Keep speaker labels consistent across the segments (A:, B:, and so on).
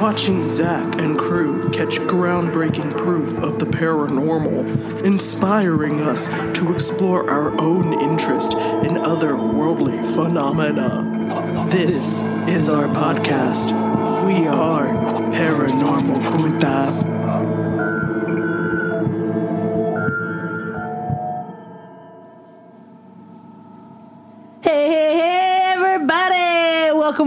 A: Watching Zak and crew catch groundbreaking proof of the paranormal, inspiring us to explore our own interest in other worldly phenomena. This is our podcast. We are Paranormal
B: Putas.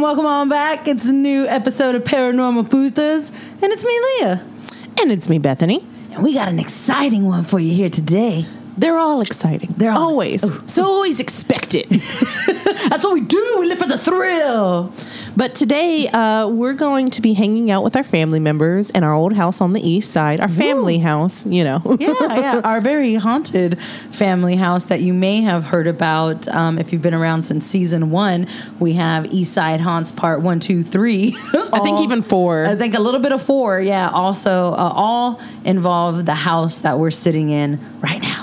B: Welcome, on back. It's a new episode of Paranormal Putas, and it's me, Leah.
C: And it's me, Bethany.
B: And we got an exciting one for you here today.
C: They're all exciting.
B: They're all-
C: always.
B: Oh.
C: So always expect it.
B: That's what we do. We live for the thrill.
C: but today, uh, we're going to be hanging out with our family members in our old house on the east side, our family house, you know.
B: Yeah, yeah. Our very haunted family house that you may have heard about um, if you've been around since season one. We have East Side Haunts Part One, Two, Three.
C: I think even four.
B: I think a little bit of four. Yeah. Also, uh, all involve the house that we're sitting in right now.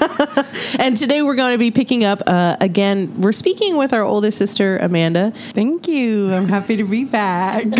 C: And today we're going to be picking up uh, again. We're speaking with our oldest sister Amanda.
D: Thank you. I'm happy to be back.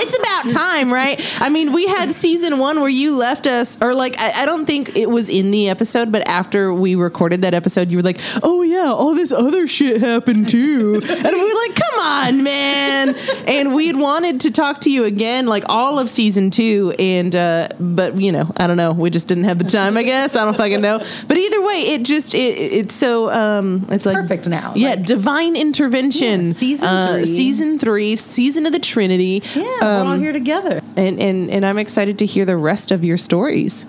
C: It's about time, right? I mean, we had season one where you left us, or like I, I don't think it was in the episode, but after we recorded that episode, you were like, "Oh yeah, all this other shit happened too," and we were like, "Come on, man!" And we'd wanted to talk to you again, like all of season two, and uh, but you know, I don't know, we just didn't have the time. I guess I don't fucking know. But either way, it just it, it's so um, it's like
B: Perfect now,
C: Yeah,
B: like-
C: divine intervention.
B: Yeah, season
C: uh,
B: three.
C: season three, season of the Trinity.
B: Yeah, we're all here together.
C: And, and and I'm excited to hear the rest of your stories.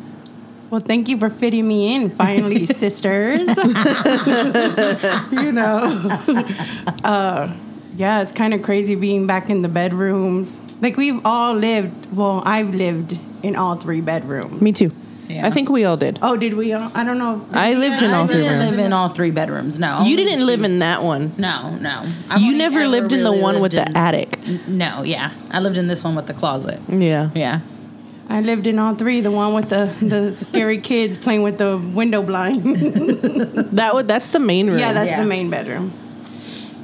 D: well, thank you for fitting me in finally, sisters. you know. Uh, yeah, it's kind of crazy being back in the bedrooms. Like we've all lived, well, I've lived in all three bedrooms.
C: Me too.
B: Yeah.
C: I think we all did.
D: Oh, did we all? I don't know.
C: I lived in
B: I
C: all three
B: didn't live in all three bedrooms. No,
C: You didn't live in that one.
B: No, no. I've
C: You never lived in the
B: really
C: one with
B: lived
C: the
B: in-
C: attic.
B: No, yeah, I lived in this one with the closet.
C: Yeah.
B: Yeah,
D: I lived in all three. The one with the the scary kids playing with the window blind.
C: That was that's the main room.
D: yeah, that's
B: Yeah.
D: the main bedroom.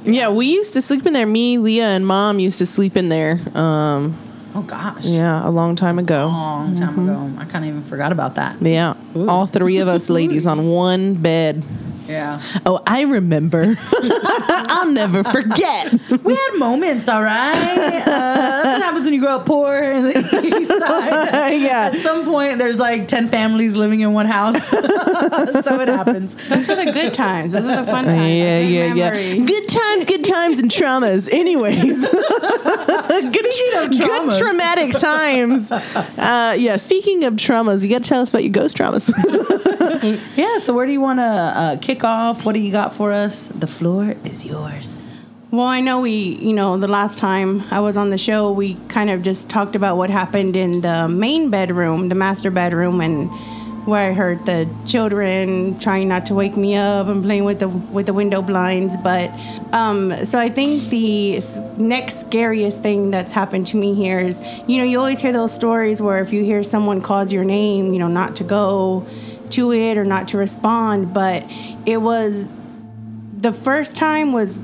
C: yeah. We used to sleep in there. Me, Leah, and Mom used to sleep in there. Um,
B: Oh gosh.
C: yeah, a long time ago.
B: Long time mm-hmm. ago. I kind of even forgot about that.
C: Yeah, all three of us ladies on one bed.
B: Yeah.
C: Oh, I remember. I'll never forget.
B: We had moments, all right. Uh, that's what happens when you grow up poor in the east side.
C: yeah.
B: At some point, there's like 10 families living in one house. so it happens.
D: Those are the good times. Those are the fun times.
C: Yeah,
D: the good
C: yeah, yeah. Good times, good times, and traumas. Anyways, good, good
B: traumas.
C: traumatic times. Uh, yeah. Speaking of traumas, you got to tell us about your ghost traumas.
B: Yeah, so where do you want to uh, kick off? What do you got for us? The floor is yours.
D: Well, I know we, you know, the last time I was on the show, we kind of just talked about what happened in the main bedroom, the master bedroom, and where I heard the children trying not to wake me up and playing with the with the window blinds. But um, so I think the next scariest thing that's happened to me here is, you know, you always hear those stories where if you hear someone calls your name, you know, not to go to it or not to respond. But it was the first time was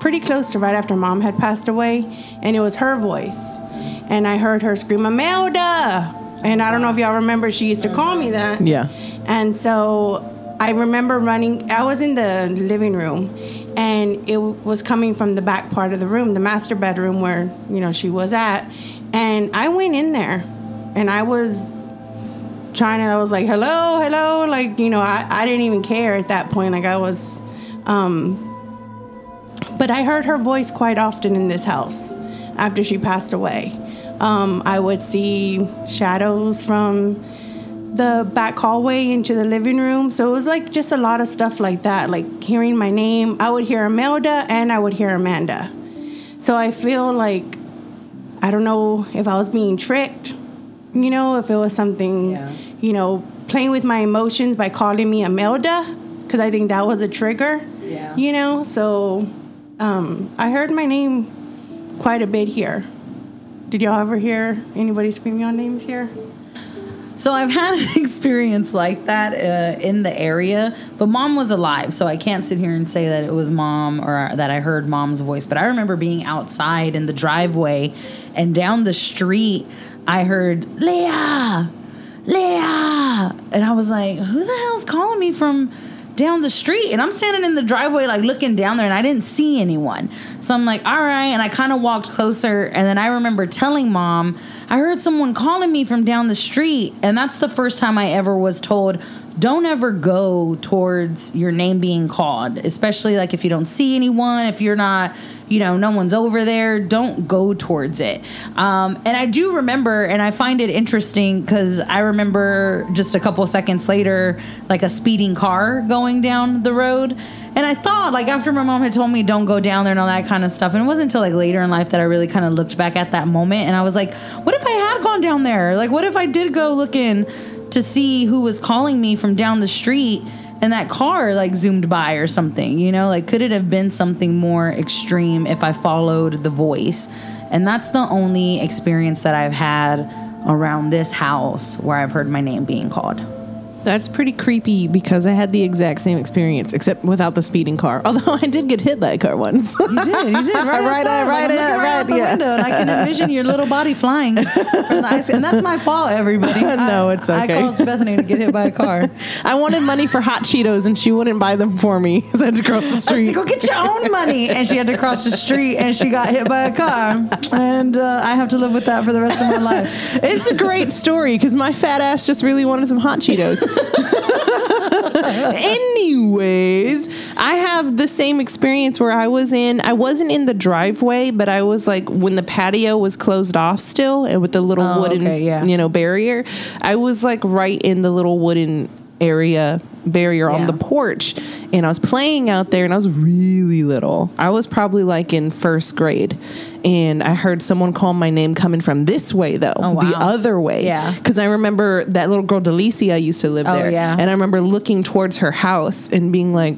D: pretty close to right after mom had passed away, and it was her voice. And I heard her scream, Amelda! And I don't know if y'all remember, she used to call me that.
C: Yeah.
D: And so I remember running, I was in the living room, and it was coming from the back part of the room, the master bedroom where, you know, she was at. And I went in there, and I was to, I was like, hello, hello. Like, you know, I, I didn't even care at that point. Like, I was, um, but I heard her voice quite often in this house after she passed away. Um, I would see shadows from the back hallway into the living room. So it was like just a lot of stuff like that, like hearing my name. I would hear Imelda and I would hear Amanda. So I feel like I don't know if I was being tricked, you know, if it was something,
B: Yeah.
D: you know, playing with my emotions by calling me Amelda, Because I think that was a trigger.
B: Yeah.
D: You know, so um, I heard my name quite a bit here. Did y'all ever hear anybody screaming out names here?
B: So I've had an experience like that uh, in the area, but mom was alive, so I can't sit here and say that it was mom or that I heard mom's voice. But I remember being outside in the driveway, and down the street, I heard Leah, Leah, and I was like, "Who the hell's calling me from?" down the street and I'm standing in the driveway like looking down there and I didn't see anyone. So I'm like, all right. And I kind of walked closer and then I remember telling mom, I heard someone calling me from down the street. And that's the first time I ever was told, don't ever go towards your name being called, especially like if you don't see anyone, if you're not, you know, no one's over there, don't go towards it. Um, and I do remember, and I find it interesting because I remember just a couple seconds later, like a speeding car going down the road. And I thought, like, after my mom had told me don't go down there and all that kind of stuff, and it wasn't until like later in life that I really kind of looked back at that moment and I was like, what if I had gone down there? Like, what if I did go looking to see who was calling me from down the street and that car like zoomed by or something, you know? Like, could it have been something more extreme if I followed the voice? And that's the only experience that I've had around this house where I've heard my name being called.
C: That's pretty creepy because I had the exact same experience, except without the speeding car. Although I did get hit by a car once.
B: You did, you did, right,
C: Right,
B: outside.
C: right,
B: Like,
C: right,
B: right out the
C: yeah.
B: window, and I can envision your little body flying from the ice, and that's my fault, everybody.
C: No,
B: I-
C: it's okay.
B: I caused Bethany to get hit by a car.
C: I wanted money for hot Cheetos and she wouldn't buy them for me, so I had to cross the street.
B: Go get your own money, and she had to cross the street, and she got hit by a car, and uh, I have to live with that for the rest of my life.
C: It's a great story because my fat ass just really wanted some hot Cheetos. Anyways, I have the same experience where I was in, I wasn't in the driveway, but I was like when the patio was closed off still and with the little
B: Oh,
C: wooden,
B: okay, yeah.
C: you know, barrier. I was like right in the little wooden area barrier on the porch and I was playing out there and I was really little. I was probably like in first grade and I heard someone call my name coming from this way though,
B: Oh,
C: the other way.
B: Yeah.
C: Because I remember that little girl Delicia used to live
B: Oh,
C: there.
B: yeah.
C: And I remember looking towards her house and being like,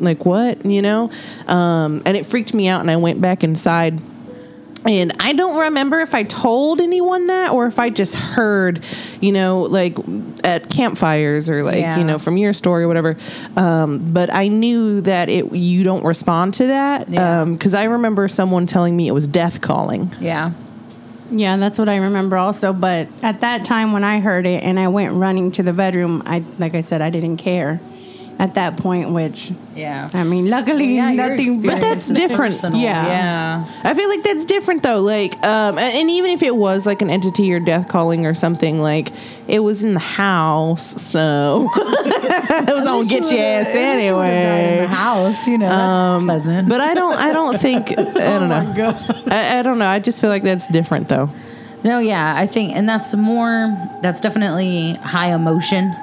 C: like what, you know? Um, and it freaked me out and I went back inside. And I don't remember if I told anyone that or if I just heard, you know, like at campfires or like,
B: Yeah.
C: you know, from your story or whatever. Um, but I knew that it you don't respond to that
B: Yeah.
C: because I remember someone telling me it was death calling.
B: Yeah.
D: Yeah, that's what I remember also. But at that time when I heard it and I went running to the bedroom, I like I said, I didn't care at that point. Which
B: Yeah.
D: I mean, luckily
B: Yeah,
D: nothing.
B: But
C: that's different.
B: personal.
D: Yeah.
B: Yeah.
C: I feel like that's different though. Like, um, and, and even if it was like an entity or death calling or something, like it was in the house, so it was gonna get your ass
B: in the
C: anyway.
B: house, you know, that's pleasant.
C: But I don't. I don't think. I don't know. I, I don't know. I just feel like that's different though.
B: No, yeah, I think, and that's more, that's definitely high emotion,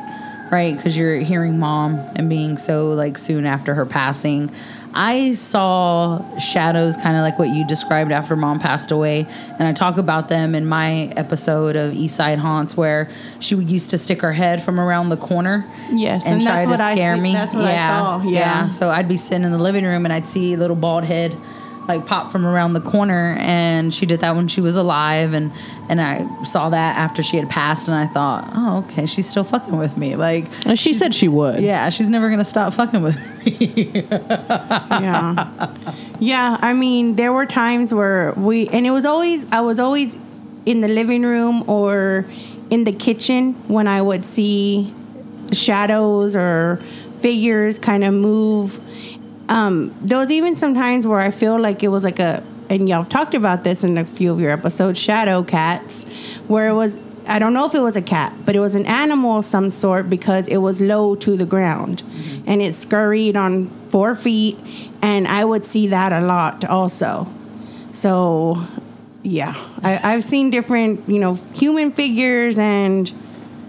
B: right? Because you're hearing mom and being so like soon after her passing. I saw shadows kind of like what you described after mom passed away. And I talk about them in my episode of East Side Haunts where she would used to stick her head from around the corner.
D: Yes,
B: and,
D: and
B: try
D: that's
B: to
D: what I
B: scare
D: see-
B: me.
D: that's what I saw, yeah.
B: So I'd be sitting in the living room and I'd see a little bald head like pop from around the corner and she did that when she was alive and and I saw that after she had passed and I thought, "Oh, okay, she's still fucking with me." Like
C: And she said she would.
B: yeah, she's never going to stop fucking with me.
D: yeah yeah i mean there were times where we and it was always i was always in the living room or in the kitchen when i would see shadows or figures kind of move um, there was even some times where i feel like it was like a and y'all talked about this in a few of your episodes shadow cats where it was I don't know if it was a cat, but it was an animal of some sort because it was low to the ground and it scurried on four feet. And I would see that a lot also. So, yeah, I, I've seen different, you know, human figures and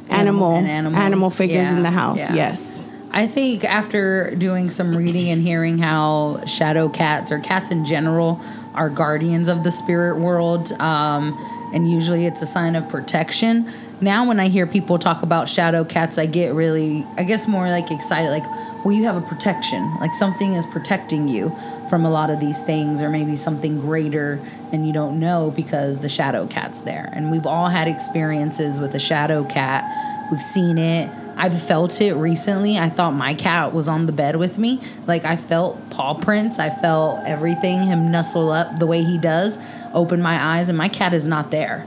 D: animal animal,
B: animals.
D: figures
B: Yeah,
D: in the house.
B: yeah.
D: Yes.
B: I think after doing some reading and hearing how shadow cats or cats in general are guardians of the spirit world, um, and usually it's a sign of protection, now when I hear people talk about shadow cats, I get really, I guess, more like excited. Like, well, you have a protection. Like something is protecting you from a lot of these things, or maybe something greater, and you don't know because the shadow cat's there. And we've all had experiences with a shadow cat. We've seen it. I've felt it recently. I thought my cat was on the bed with me. Like I felt paw prints. I felt everything, him nuzzle up the way he does, open my eyes, and my cat is not there.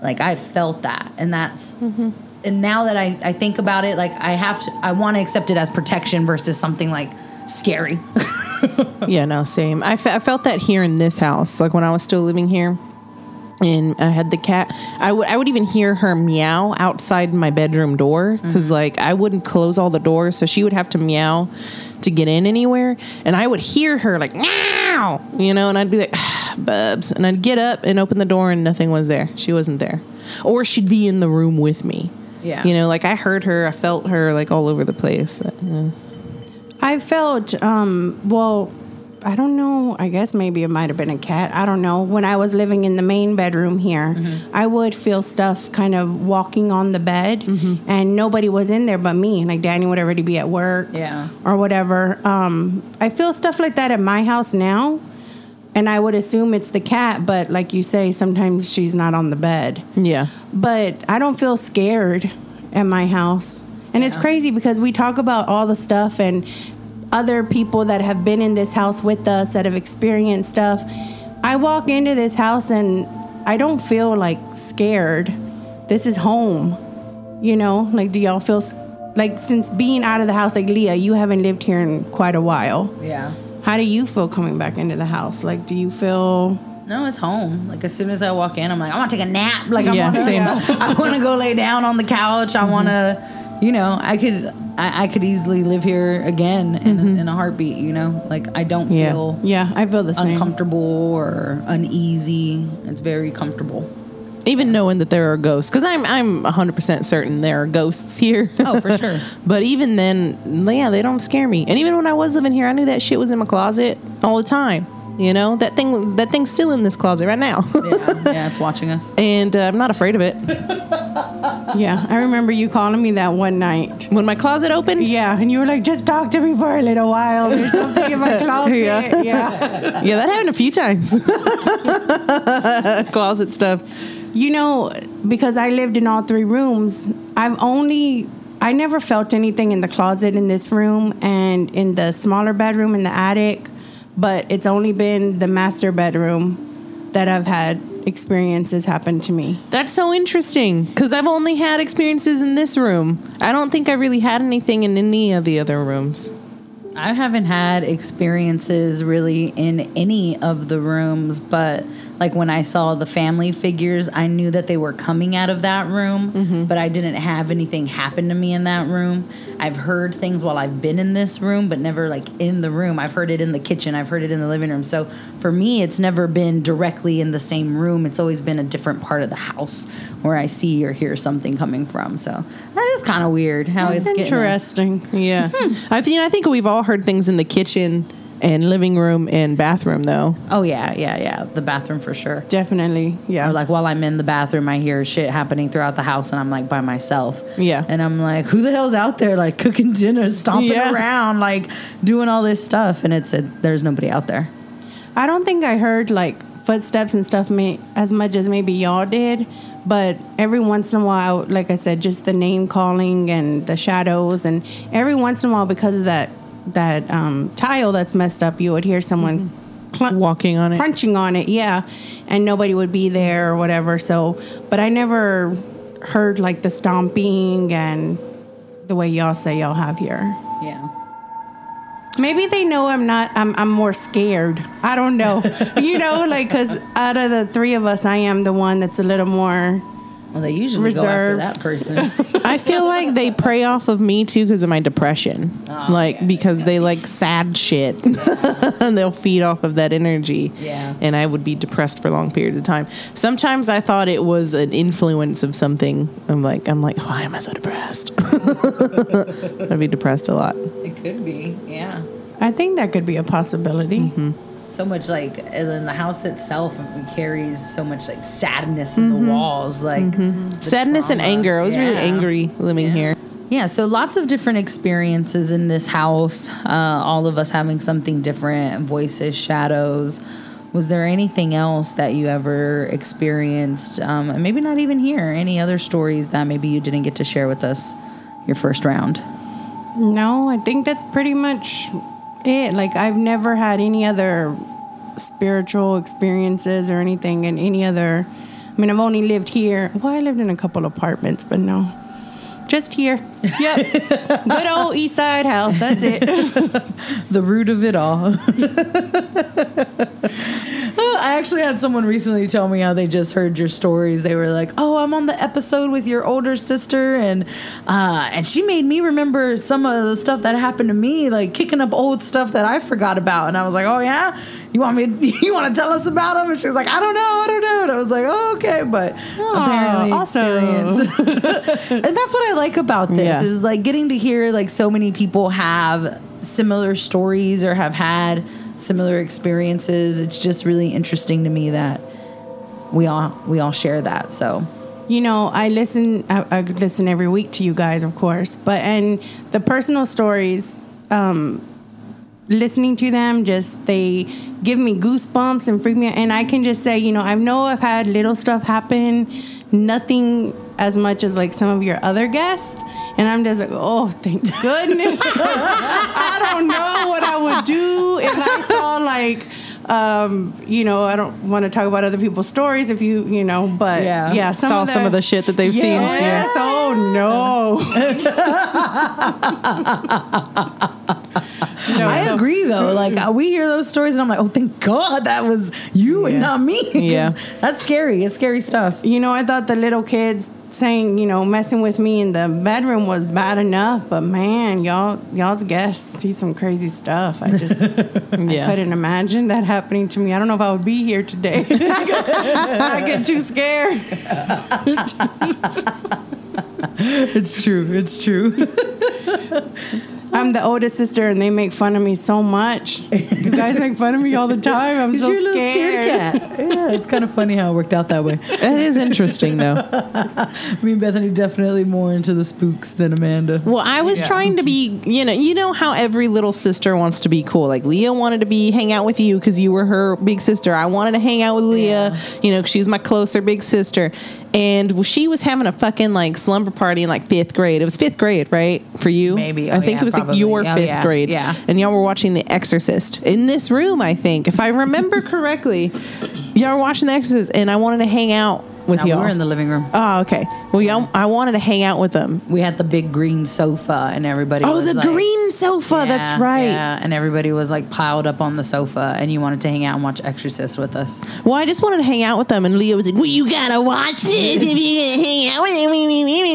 B: Like I felt that. And that's mm-hmm. and now that I, I think about it, like I have to I want to accept it as protection versus something like scary.
C: Yeah, no, same. I, fe- I felt that here in this house, like when I was still living here, and I had the cat. I would I would even hear her meow outside my bedroom door because like I wouldn't close all the doors, so she would have to meow to get in anywhere, and I would hear her like meow, you know, and I'd be like, Bubs, and I'd get up and open the door, and nothing was there. She wasn't there, or she'd be in the room with me.
B: Yeah.
C: you know, like I heard her, I felt her like all over the place. Yeah.
D: I felt, um, well, I don't know. I guess maybe it might have been a cat. I don't know. When I was living in the main bedroom here, I would feel stuff kind of walking on the bed, and nobody was in there but me. Like Danny would already be at work,
B: Yeah.
D: or whatever. Um, I feel stuff like that at my house now, and I would assume it's the cat. But like you say, sometimes she's not on the bed
C: Yeah.
D: but I don't feel scared at my house. And it's crazy because we talk about all the stuff and other people that have been in this house with us that have experienced stuff. I walk into this house and I don't feel like scared. This is home. You know, like do y'all feel like since being out of the house like Leah, you haven't lived here in quite a while.
B: yeah.
D: How do you feel coming back into the house? Like do you feel
B: No, it's home. Like as soon as I walk in, I'm like, I want to take a nap. Like I
C: Yeah,
B: want to,
C: same.
B: I want to go lay down on the couch. I want to, you know, I could, I, I could easily live here again in, a, mm-hmm. in a heartbeat. You know, like I don't
C: Yeah.
B: feel
D: Yeah, I feel the same.
B: uncomfortable or uneasy. It's very comfortable.
C: even knowing that there are ghosts because i'm i'm 100% certain there are ghosts here
B: Oh, for sure.
C: but even then yeah they don't scare me and even when i was living here i knew that shit was in my closet all the time you know that thing that thing's still in this closet right now
B: Yeah, yeah, it's watching us.
C: and uh, i'm not afraid of it
D: Yeah, I remember you calling me that one night.
C: when my closet opened
D: Yeah, and you were like, just talk to me for a little while. There's something in my closet.
C: Yeah.
D: yeah.
C: yeah that happened a few times closet stuff
D: You know, because I lived in all three rooms, I've only, I never felt anything in the closet in this room and in the smaller bedroom in the attic, but it's only been the master bedroom that I've had experiences happen to me.
C: That's so interesting because I've only had experiences in this room. I don't think I really had anything in any of the other rooms.
B: I haven't had experiences really in any of the rooms, but like when I saw the family figures, I knew that they were coming out of that room, mm-hmm. but I didn't have anything happen to me in that room. I've heard things while I've been in this room, but never like in the room. I've heard it in the kitchen, I've heard it in the living room. So for me, it's never been directly in the same room. It's always been a different part of the house where I see or hear something coming from. So that is kind of weird how
D: That's
B: it's getting
D: interesting.
C: Yeah, hmm. I think I think we've all heard things in the kitchen and living room and bathroom though.
B: Oh yeah, yeah, yeah. The bathroom for sure.
D: Definitely. Yeah.
B: Or like while I'm in the bathroom, I hear shit happening throughout the house, and I'm like by myself.
C: Yeah.
B: And I'm like, who the hell's out there like cooking dinner, stomping
C: Yeah.
B: around, like doing all this stuff, and it's a, there's nobody out there.
D: I don't think I heard like footsteps and stuff may, as much as maybe y'all did, but every once in a while, like I said, just the name calling and the shadows, and every once in a while, because of that that um, tile that's messed up, you would hear someone clunk-
C: Walking on it.
D: crunching on it, yeah, and nobody would be there or whatever. So, but I never heard like the stomping and the way y'all say y'all have here.
B: Yeah.
D: Maybe they know I'm not. I'm. I'm more scared. I don't know. you know, like because out of the three of us, I am the one that's a little more.
B: Well, they usually
D: Reserved.
B: go after that person.
C: I feel like they prey off of me too because of my depression. Oh, like because they like sad shit, and they'll feed off of that energy.
B: Yeah.
C: and I would be depressed for long periods of time. Sometimes I thought it was an influence of something. I'm like, I'm like, why am I so depressed? I'd be depressed a lot.
B: it could be. Yeah.
D: I think that could be a possibility. Mm-hmm.
B: So much like and then the house itself carries so much like sadness in the walls like
C: Mm-hmm. Sadness and anger. I was really
B: Yeah.
C: angry living here.
B: Yeah, so lots of different experiences in this house. Uh, all of us having something different, voices, shadows. Was there anything else that you ever experienced? Um, and maybe not even here. Any other stories that maybe you didn't get to share with us your first round?
D: No, I think that's pretty much it. Like I've never had any other spiritual experiences or anything in any other. I mean, I've only lived here. Well, I lived in a couple apartments, but no, just here. Yep, good old East Side house. That's it.
B: the root of it all. I actually had someone recently tell me how they just heard your stories. They were like, "Oh, I'm on the episode with your older sister, and uh, and she made me remember some of the stuff that happened to me, like kicking up old stuff that I forgot about." And I was like, "Oh yeah, you want me? You want to tell us about them?" And she was like, "I don't know, I don't know." And I was like, "Oh, okay," but apparently,
D: awesome.
B: and that's what I like about this
C: Yeah.
B: is like getting to hear like so many people have similar stories or have had similar experiences. It's just really interesting to me that we all we all share that. So
D: You know, I listen. I, I listen every week to you guys, of course, but and the personal stories. Um, listening to them just they give me goosebumps and freak me out and i can just say you know i know i've had little stuff happen nothing as much as like some of your other guests and i'm just like oh thank goodness i don't know what i would do if i saw like um, you know, I don't want to talk about other people's stories if you, you know, but
B: Yeah.
D: yeah,
C: Saw some of the shit that they've seen.
D: Yes. Oh no. no
B: I
D: so-
B: agree though. Like uh, we hear those stories and I'm like, oh thank God that was you and not me.
C: Yeah.
B: That's scary. It's scary stuff.
D: You know, I thought the little kids saying, you know, messing with me in the bedroom was bad enough, but man, y'all, y'all's guests see some crazy stuff. I just,
C: Yeah.
D: I couldn't imagine that happening to me. I don't know if I would be here today. I get too scared.
B: It's true. It's true.
D: I'm the oldest sister, and they make fun of me so much. You guys make fun of me all the time. I'm so
B: You're a little
D: scared.
B: scared cat. Yeah, it's kind of funny how it worked out that way.
C: That is interesting, though.
B: Me and Bethany definitely more into the spooks than Amanda.
C: Well, I was trying to be, you know, you know how every little sister wants to be cool. Like Leah wanted to be hang out with you because you were her big sister. I wanted to hang out with Leah, you know, 'cause she's my closer big sister. And she was having a fucking like slumber party in like fifth grade. It was fifth grade, right, for you?
B: Maybe.
C: I
B: Oh,
C: think
B: yeah,
C: it was like your
B: Oh,
C: fifth
B: yeah.
C: grade.
B: Yeah.
C: And y'all were watching The Exorcist in this room. I think, if I remember correctly, y'all were watching The Exorcist, and I wanted to hang out with
B: No, we
C: y'all.
B: were in the living room.
C: oh, okay. Well, y'all, I wanted to hang out with them.
B: We had the big green sofa, and everybody.
C: Oh,
B: was
C: the
B: like-
C: green sofa.
B: Yeah,
C: that's right.
B: Yeah, and everybody was like piled up on the sofa, and you wanted to hang out and watch Exorcist with us.
C: Well, I just wanted to hang out with them, and Leah was like, "Well, you gotta watch this if you're gonna hang out with.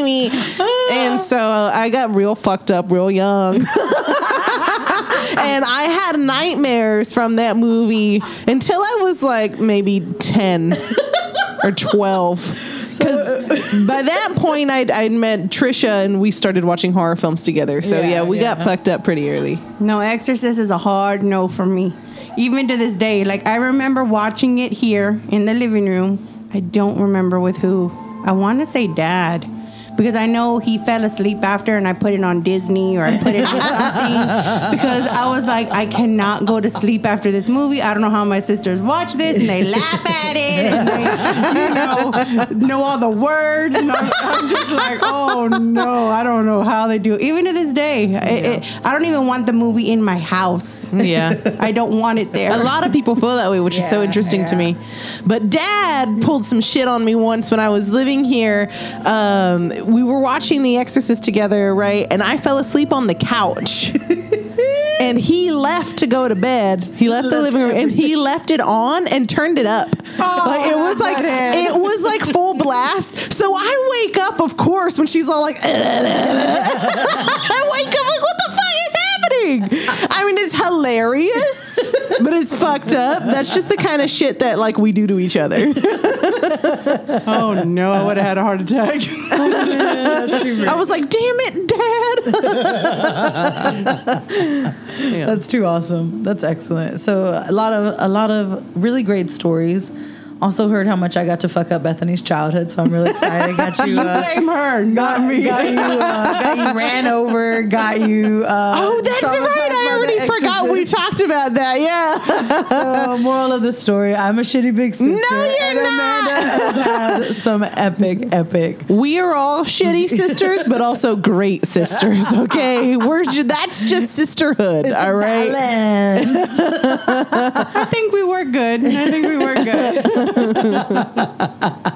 C: Me. and so I got real fucked up real young, and I had nightmares from that movie until I was like maybe ten or twelve. Because uh, by that point, I'd, I'd met Trisha and we started watching horror films together. So yeah,
B: Yeah,
C: we got fucked up pretty early.
D: No, Exorcist is a hard no for me. Even to this day. Like I remember watching it here in the living room. I don't remember with who. I want to say dad. Because I know he fell asleep after and I put it on Disney or I put it on something. Because I was like, I cannot go to sleep after this movie. I don't know how my sisters watch this and they laugh at it and they, you know, know all the words. And I'm, I'm just like, oh no, I don't know how they do it. Even to this day, it, it, I don't even want the movie in my house.
C: Yeah.
D: I don't want it there.
C: A lot of people feel that way, which is so
B: Yeah,
C: interesting to me. But dad pulled some shit on me once when I was living here. Um, we were watching The Exorcist together, right? And I fell asleep on the couch. and he left to go to bed. He left the living room and he left it on and turned it up. like it was like it was like full blast. So I wake up, of course, when she's all like I wake up like, what the fuck is happening? I mean, it's hilarious, but it's fucked up. That's just the kind of shit that like we do to each other.
D: Oh no, I would have had a heart attack.
C: I was like, damn it, Dad.
B: That's too awesome. That's excellent. So a lot of a lot of really great stories. Also heard how much I got to fuck up Bethany's childhood, so I'm really excited. Got you, uh,
D: Blame her, not me.
B: got you, uh, got you ran over, got you. Uh,
C: Oh, that's right. I already forgot we talked about that. Yeah.
B: So, moral of the story: I'm a shitty big sister.
C: No, you're
B: and Amanda has had some epic, epic.
C: We are all shitty sisters, but also great sisters. Okay, we're that's just sisterhood. all right.
D: I think we were good. I think we were good.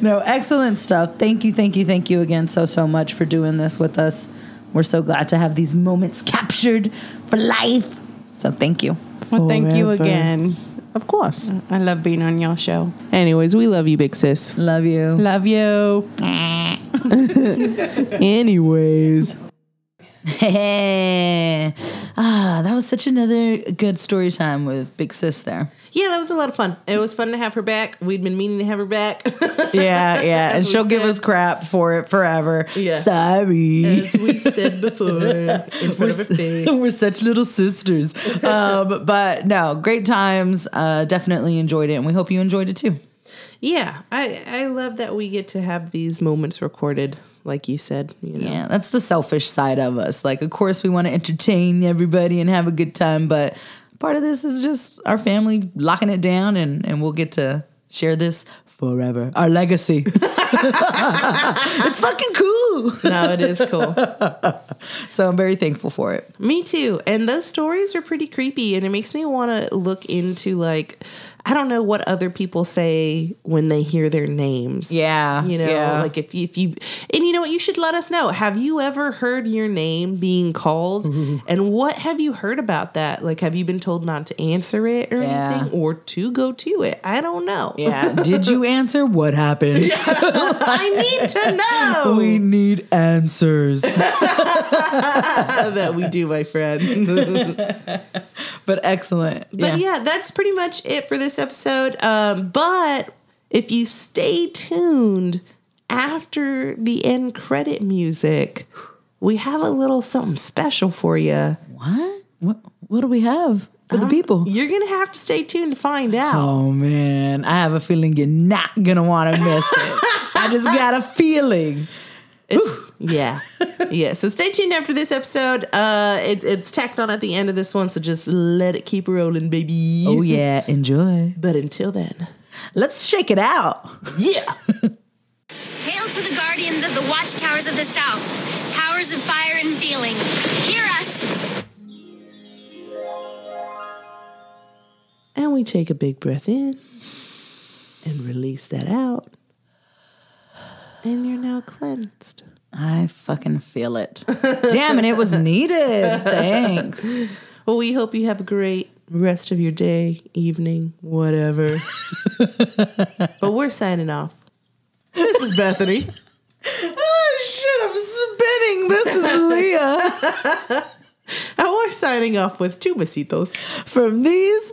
B: No, excellent stuff. Thank you, thank you, thank you again so, so much for doing this with us. We're so glad to have these moments captured for life. So thank you.
D: Well, thank you again.
C: Of course.
D: I love being on your show.
C: Anyways, we love you, big sis.
B: Love you.
D: Love you.
C: Anyways.
B: ah, that was such another good story time with Big Sis there.
C: Yeah, that was a lot of fun. It was fun to have her back. We'd been meaning to have her back.
B: Yeah, yeah. and she'll give us crap for it forever.
C: Yeah.
B: Sorry.
C: As we said before,
B: we're,
C: of
B: we're such little sisters. um, but no, great times. Uh, definitely enjoyed it, and we hope you enjoyed it too.
C: Yeah, I I love that we get to have these moments recorded, like you said. You know,
B: Yeah, that's the selfish side of us. Like, of course, we want to entertain everybody and have a good time, but part of this is just our family locking it down, and and we'll get to share this forever. Our legacy. it's fucking cool.
C: no, it is cool.
B: So I'm very thankful for it.
C: Me too. And those stories are pretty creepy, and it makes me want to look into like I don't know what other people say when they hear their names.
B: Yeah,
C: you know,
B: yeah.
C: like if you, if you and you know what, you should let us know. Have you ever heard your name being called, and what have you heard about that? Like, have you been told not to answer it or
B: Yeah.
C: anything, or to go to it? I don't know.
B: Yeah. Did you answer? What happened?
C: I need to know.
B: We need answers.
C: that we do, my friend.
B: But excellent.
C: But yeah. that's pretty much it for this episode. Um, but if you stay tuned after the end credit music, we have a little something special for you.
B: What? What? What do we have for the people?
C: You're gonna have to stay tuned to find out.
B: Oh man, I have a feeling you're not gonna want to miss it. I just got a feeling.
C: It's- yeah, yeah. So stay tuned after this episode. Uh, it, it's tacked on at the end of this one, so just let it keep rolling, baby.
B: Oh yeah, enjoy.
C: But until then,
B: Let's shake it out.
C: yeah.
E: Hail to the guardians of the watchtowers of the south, powers of fire and feeling. Hear us!
C: And we take a big breath in and release that out. And you're now cleansed.
B: I fucking feel it. Damn it, it was needed. Thanks.
C: Well, we hope you have a great rest of your day, evening, whatever. but we're signing off. This is Bethany.
B: Oh shit, I'm spinning. This is Leah
C: And we're signing off with two besitos.
B: from these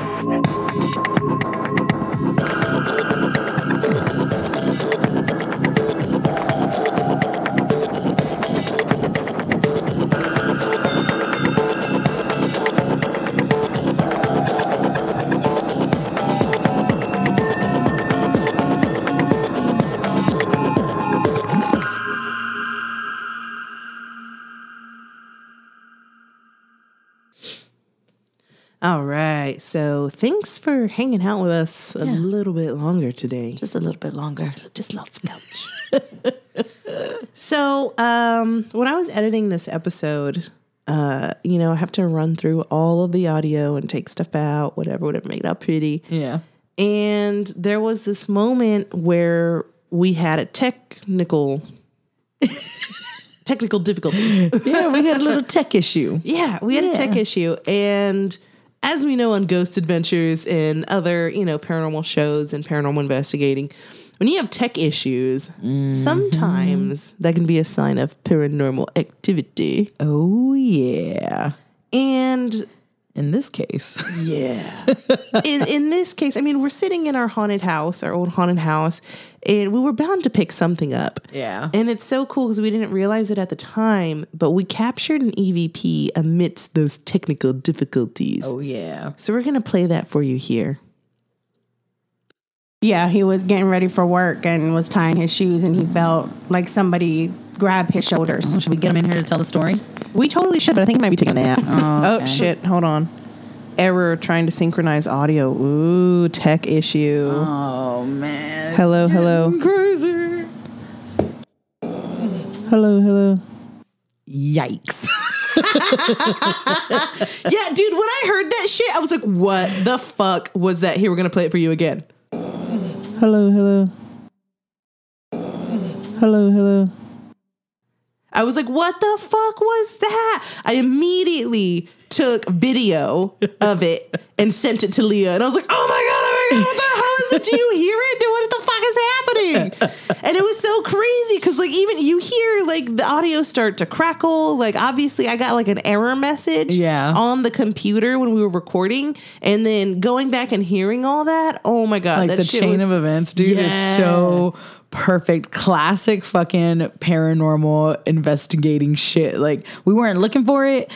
C: All right. So thanks for hanging out with us a little bit longer today.
B: Just a little bit longer.
C: just a little scotch. so, um, when I was editing this episode, uh, you know, I have to run through all of the audio and take stuff out, whatever, whatever, make it up pretty.
B: Yeah.
C: And there was this moment where we had a technical technical difficulties.
B: yeah, we had a little tech issue.
C: Yeah, we had a tech issue. And as we know on Ghost Adventures and other, you know, paranormal shows and paranormal investigating, when you have tech issues, mm-hmm. sometimes that can be a sign of paranormal activity.
B: Oh yeah.
C: And
B: In this case,
C: yeah. in in this case, I mean, we're sitting in our haunted house, our old haunted house, and we were bound to pick something up.
B: Yeah.
C: And it's so cool because we didn't realize it at the time, but we captured an EVP amidst those technical difficulties.
B: oh yeah.
C: So we're gonna play that for you here.
D: Yeah, he was getting ready for work and was tying his shoes, and he felt like somebody grabbed his shoulders.
B: Should we get him in here to tell the story?
C: We totally should, but I think it might be taking a nap.
B: Oh, oh, okay.
C: Oh shit! Hold on. Error trying to synchronize audio. Ooh, tech issue.
B: Oh man.
C: hello, hello,
B: Crazy.
C: hello, hello.
B: Yikes.
C: Yeah, dude, when I heard that shit, I was like, what the fuck was that? Here, we're gonna play it for you again. Hello, hello. Hello, hello. I was like, what the fuck was that? I immediately took video of it and sent it to Leah. And I was like, oh my God, oh my God, what the hell is it? Do you hear it? Dude, what the fuck is happening? And it was so crazy because, like, even you hear, like, the audio start to crackle. Like, obviously, I got, like, an error message
B: Yeah.
C: on the computer when we were recording. And then going back and hearing all that, oh my God.
B: like the chain
C: was-
B: of events, dude,
C: Yeah.
B: is so perfect. Classic fucking paranormal investigating shit. Like we weren't looking for it.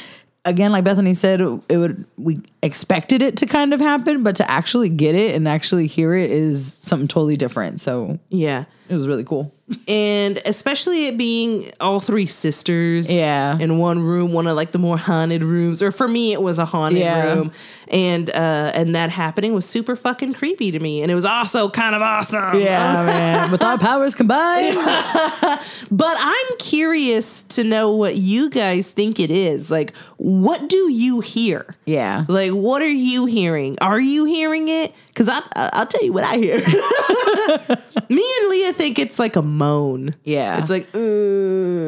B: Again, like Bethany said, it would we expected it to kind of happen, but to actually get it and actually hear it is something totally different. So
C: Yeah.
B: It was really cool.
C: and especially it being all three sisters
B: Yeah.
C: in one room one of like the more haunted rooms or for me it was a haunted
B: Yeah.
C: room and uh and that happening was super fucking creepy to me and it was also kind of awesome
B: Yeah, man. With our powers combined.
C: but i'm curious to know what you guys think it is like what do you hear
B: Yeah.
C: like what are you hearing are you hearing it because I, I- i'll tell you what i hear me and leah think it's like a moan
B: Yeah.
C: it's like uh,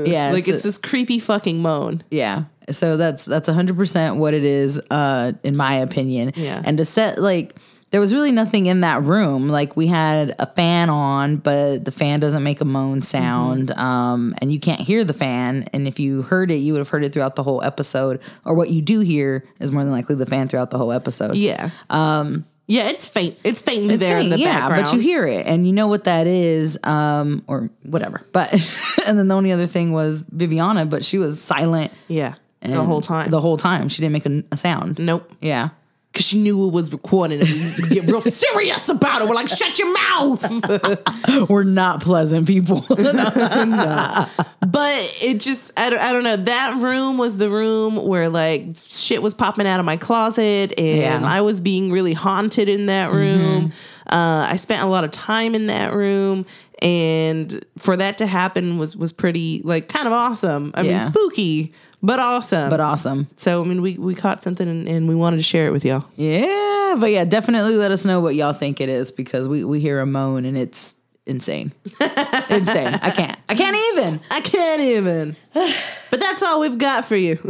B: Yeah,
C: like
B: it's
C: it's,
B: a-
C: this creepy fucking moan
B: Yeah. So that's that's 100% what it is uh in my opinion.
C: Yeah.
B: And to set like there was really nothing in that room. Like we had a fan on, but the fan doesn't make a moan sound.
C: Mm-hmm.
B: Um and you can't hear the fan and if you heard it, you would have heard it throughout the whole episode or what you do hear is more than likely the fan throughout the whole episode.
C: yeah um yeah it's faint it's faintly
B: It's
C: there in
B: faint,
C: the
B: yeah,
C: background
B: but you hear it and you know what that is, um, or whatever. But and then the only other thing was Viviana, but she was silent
C: yeah the whole time
B: The whole time. She didn't make a, a sound.
C: nope
B: Yeah.
C: Because she knew it was recorded and we get real serious about it. We're like shut your mouth.
B: We're not pleasant people.
C: but it just I don't, I don't know. That room was the room where like shit was popping out of my closet and
B: Yeah.
C: i was being really haunted in that room. Uh, i spent a lot of time in that room and for that to happen was was pretty like kind of awesome. I mean spooky but awesome
B: but awesome.
C: so i mean we, we caught something and, and we wanted to share it with y'all
B: Yeah. But yeah, definitely let us know what y'all think it is because we, we hear a moan and it's insane. insane. I can't. I can't even.
C: i can't even but that's all we've got for you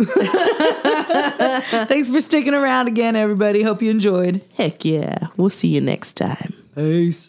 B: Thanks for sticking around again, everybody. Hope you enjoyed.
C: heck yeah we'll see you next time
B: Peace.